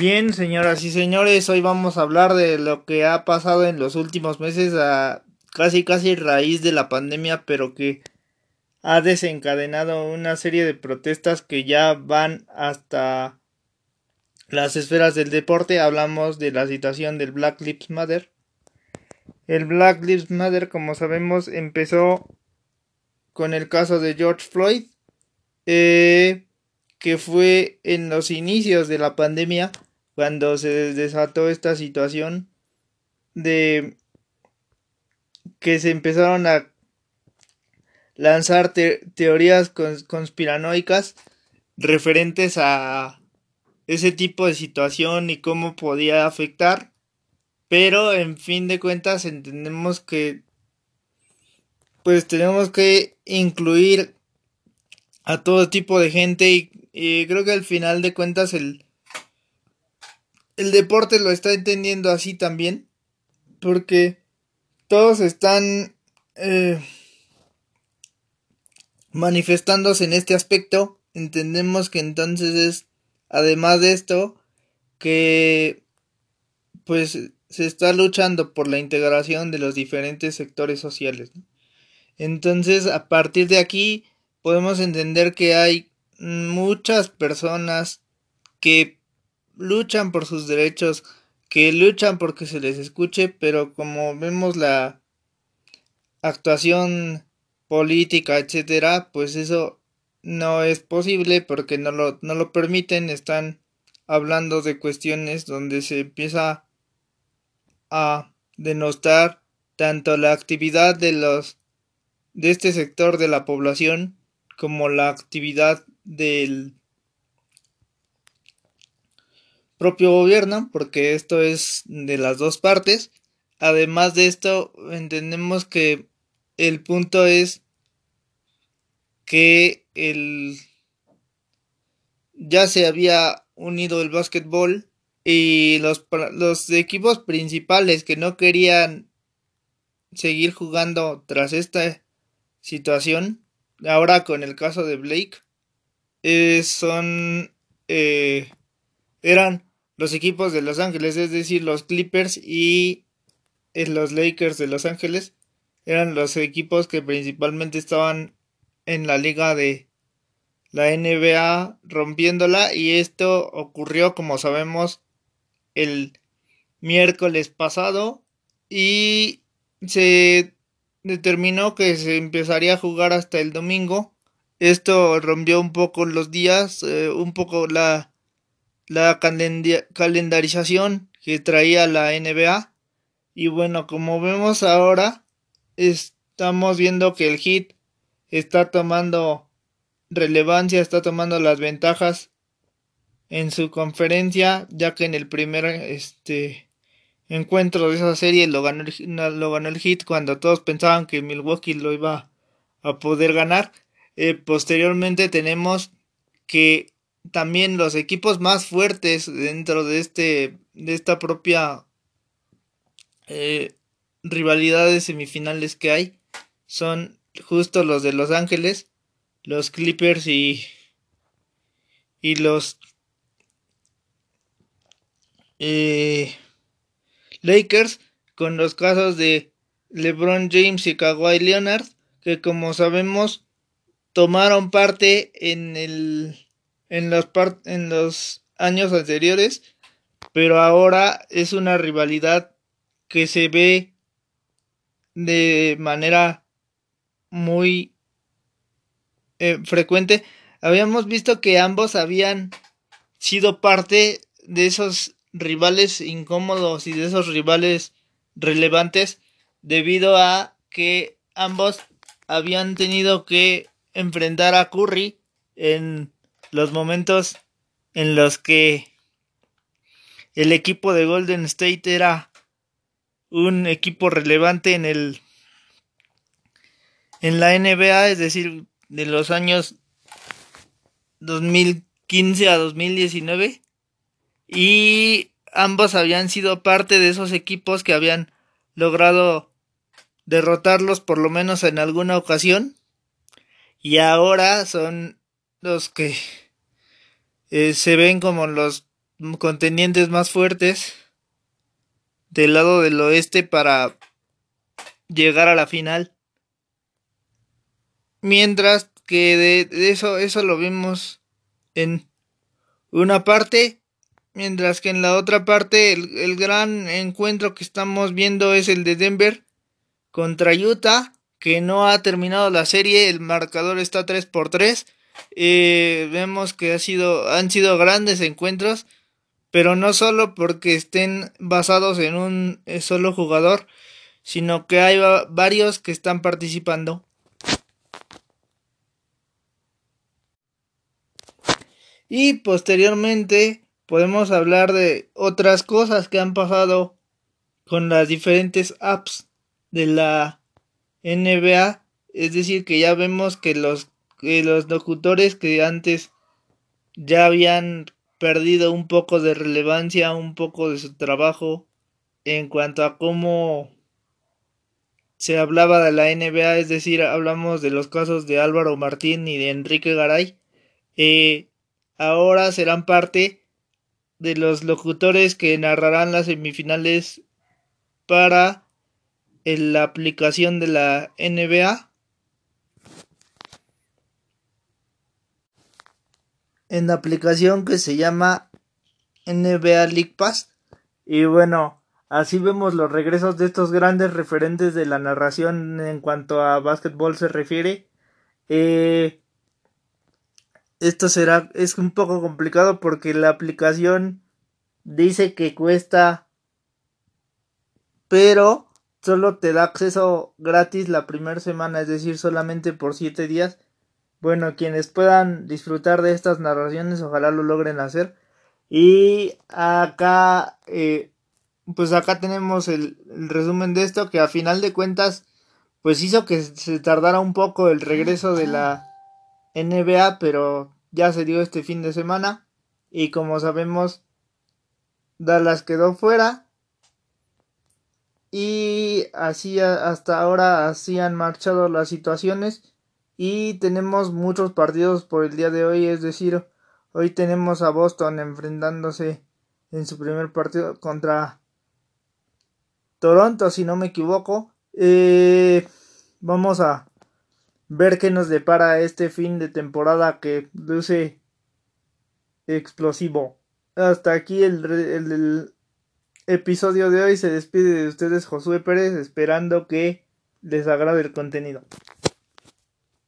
Bien, señoras y señores, hoy vamos a hablar de lo que ha pasado en los últimos meses a casi casi raíz de la pandemia, pero que ha desencadenado una serie de protestas que ya van hasta las esferas del deporte. Hablamos de la situación del Black Lives Matter. El Black Lives Matter, como sabemos, empezó con el caso de George Floyd. Eh, que fue en los inicios de la pandemia cuando se desató esta situación de que se empezaron a lanzar teorías conspiranoicas referentes a ese tipo de situación y cómo podía afectar pero en fin de cuentas entendemos que pues tenemos que incluir a todo tipo de gente y creo que al final de cuentas el, el deporte lo está entendiendo así también. Porque todos están eh, manifestándose en este aspecto. Entendemos que entonces es, además de esto, que pues se está luchando por la integración de los diferentes sectores sociales. Entonces, a partir de aquí, podemos entender que hay muchas personas que luchan por sus derechos, que luchan porque se les escuche, pero como vemos la actuación política, etcétera, pues eso no es posible porque no lo, no lo permiten, están hablando de cuestiones donde se empieza a denostar tanto la actividad de los de este sector de la población como la actividad del propio gobierno, porque esto es de las dos partes. Además de esto, entendemos que el punto es que el ya se había unido el básquetbol y los, los equipos principales que no querían seguir jugando tras esta situación, ahora con el caso de Blake, eh, son eh, eran los equipos de Los Ángeles, es decir, los Clippers y eh, los Lakers de Los Ángeles eran los equipos que principalmente estaban en la liga de la NBA rompiéndola y esto ocurrió como sabemos el miércoles pasado y se determinó que se empezaría a jugar hasta el domingo. Esto rompió un poco los días, eh, un poco la, la calendarización que traía la NBA. Y bueno, como vemos ahora, estamos viendo que el hit está tomando relevancia, está tomando las ventajas en su conferencia, ya que en el primer este encuentro de esa serie lo ganó, lo ganó el hit cuando todos pensaban que Milwaukee lo iba a poder ganar. Eh, posteriormente tenemos que también los equipos más fuertes dentro de este de esta propia eh, rivalidades semifinales que hay son justo los de Los Ángeles, los Clippers y y los eh, Lakers con los casos de LeBron James y Kawhi Leonard que como sabemos tomaron parte en el en los en los años anteriores, pero ahora es una rivalidad que se ve de manera muy eh, frecuente. Habíamos visto que ambos habían sido parte de esos rivales incómodos y de esos rivales relevantes debido a que ambos habían tenido que enfrentar a Curry en los momentos en los que el equipo de Golden State era un equipo relevante en el en la NBA, es decir, de los años 2015 a 2019 y ambos habían sido parte de esos equipos que habían logrado derrotarlos por lo menos en alguna ocasión y ahora son los que eh, se ven como los contendientes más fuertes del lado del oeste para llegar a la final. Mientras que de, eso, eso lo vimos en una parte, mientras que en la otra parte el, el gran encuentro que estamos viendo es el de Denver contra Utah, que no ha terminado la serie, el marcador está 3 por 3. Eh, vemos que ha sido, han sido grandes encuentros, pero no solo porque estén basados en un eh, solo jugador, sino que hay varios que están participando. Y posteriormente podemos hablar de otras cosas que han pasado con las diferentes apps de la NBA. Es decir, que ya vemos que los, los locutores que antes ya habían perdido un poco de relevancia, un poco de su trabajo en cuanto a cómo se hablaba de la NBA, es decir, hablamos de los casos de Álvaro Martín y de Enrique Garay, eh, ahora serán parte de los locutores que narrarán las semifinales para la aplicación de la NBA. En la aplicación que se llama NBA League Pass. Y bueno, Así vemos los regresos de estos grandes referentes de la narración en cuanto a básquetbol se refiere. Eh, esto será es un poco complicado porque la aplicación dice que cuesta pero solo te da acceso gratis la primera semana, es decir, solamente por 7 días. Bueno, quienes puedan disfrutar de estas narraciones, ojalá lo logren hacer. Y acá eh, pues acá tenemos el, resumen de esto que a final de cuentas pues hizo que se tardara un poco el regreso de la NBA pero ya se dio este fin de semana. Y como sabemos Dallas quedó fuera. Y así hasta ahora así han marchado las situaciones y tenemos muchos partidos por el día de hoy es decir hoy tenemos a Boston enfrentándose en su primer partido contra Toronto, si no me equivoco. Eh, vamos a ver qué nos depara este fin de temporada que luce explosivo. Hasta aquí el, el, episodio de hoy. Se despide de ustedes Josué Pérez esperando que les agrade el contenido.